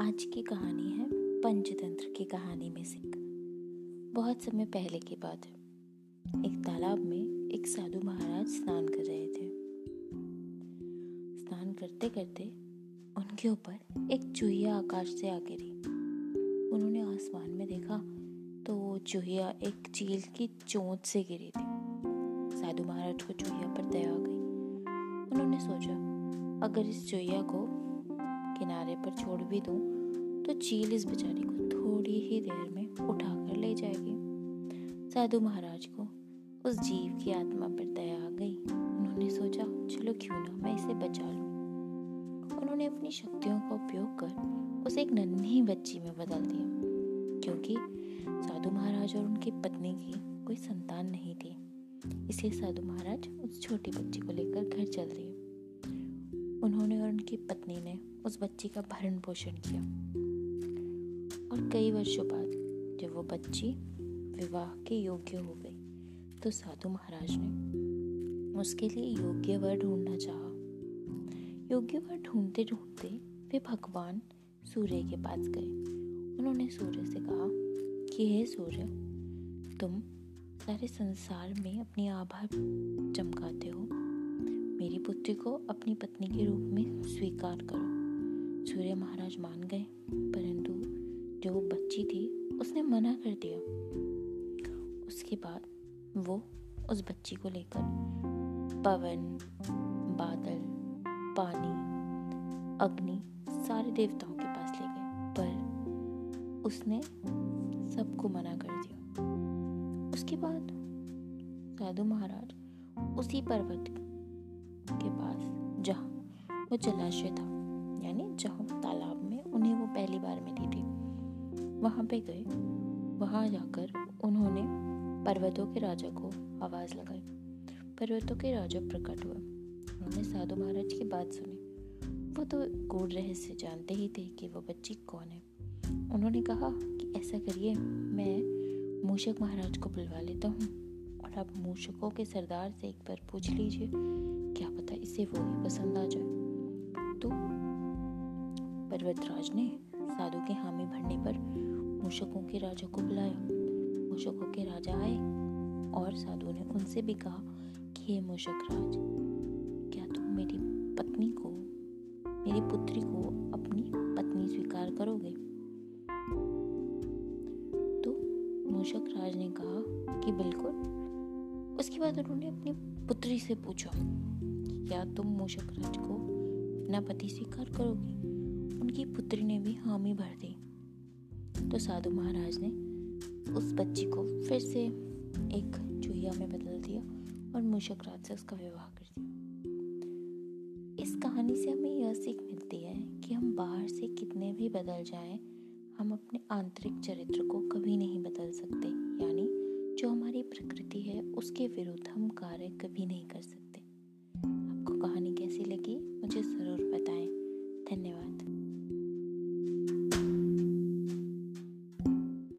आज की कहानी है पंचतंत्र की कहानी में से बहुत समय पहले की बात है। एक तालाब में एक साधु महाराज स्नान कर रहे थे। स्नान करते करते उनके ऊपर एक चूहिया आकाश से आ गिरी। उन्होंने आसमान में देखा तो वो चूहिया एक चील की चोंच से गिरी थी। साधु महाराज को चूहिया पर दया आ गई। उन्होंने सोचा, अगर इस चूहिया को किनारे पर छोड़ भी दूँ तो चील इस बेचारी को थोड़ी ही देर में उठा कर ले जाएगी। साधु महाराज को उस जीव की आत्मा पर दया आ गई। उन्होंने सोचा, चलो क्यों ना मैं इसे बचा लूँ। उन्होंने अपनी शक्तियों का उपयोग कर उसे एक नन्ही बच्ची में बदल दिया, क्योंकि साधु महाराज और उनकी पत्नी की कोई संतान नहीं थी। इसलिए साधु महाराज उस छोटी बच्ची को लेकर घर चल दिए। उन्होंने और उनकी पत्नी ने उस बच्ची का भरण पोषण किया। और कई वर्षों बाद जब वो बच्ची विवाह के योग्य हो गई तो साधु महाराज ने उसके लिए योग्य वर ढूंढना चाहा। योग्य वर ढूंढते ढूंढते वे भगवान सूर्य के पास गए। उन्होंने सूर्य से कहा कि, हे सूर्य, तुम सारे संसार में अपनी आभा चमकाते हो। मेरी पुत्री को अपनी पत्नी के रूप में स्वीकार करो। सूर्य महाराज मान गए, परंतु जो बच्ची थी, उसने मना कर दिया। उसके बाद वो उस बच्ची को लेकर पवन, बादल, पानी, अग्नि सारे देवताओं के पास ले गए, पर उसने सबको मना कर दिया। उसके बाद साधु महाराज उसी पर्वत के पास जहाँ वो जलाशय था, यानी जहाँ तालाब में उन्हें वो पहली बार मिली थी। वहाँ पे गए, वहाँ जाकर उन्होंने पर्वतों के राजा को आवाज़ लगाई। पर्वतों के राजा प्रकट हुए। उन्होंने साधु महाराज की बात सुनी। वो तो गूढ़ रहस्य जानते ही थे कि वो बच्ची कौन है। उन्होंने कहा कि ऐसा करिए, मैं मूषक महाराज को बुलवा लेता हूँ और आप मूषकों के सरदार से एक बार पूछ लीजिए पता इसे वो ही पसंद आ जाए। तो पर्वतराज ने साधु के हामी भरने पर मूषकों के राजा को बुलाया। मूषकों के राजा आए और साधु ने उनसे भी कहा कि, हे मूषक राज, क्या तुम मेरी पत्नी को, मेरी पुत्री को अपनी पत्नी स्वीकार करोगे? तो मूषक राज ने कहा कि, बिल्कुल। उसके बाद उन्होंने अपनी पुत्री से पूछा क्या तुम मूषक राज को अपना पति स्वीकार करोगी? उनकी पुत्री ने भी हामी भर दी। तो साधु महाराज ने उस बच्ची को फिर से एक चूहिया में बदल दिया और मूषक राज से उसका विवाह कर दिया। इस कहानी से हमें यह सीख मिलती है कि हम बाहर से कितने भी बदल जाएँ, हम अपने आंतरिक चरित्र को कभी नहीं बदल सकते। यानी जो हमारी प्रकृति है उसके विरुद्ध हम कार्य कभी नहीं कर सकते। Jackie.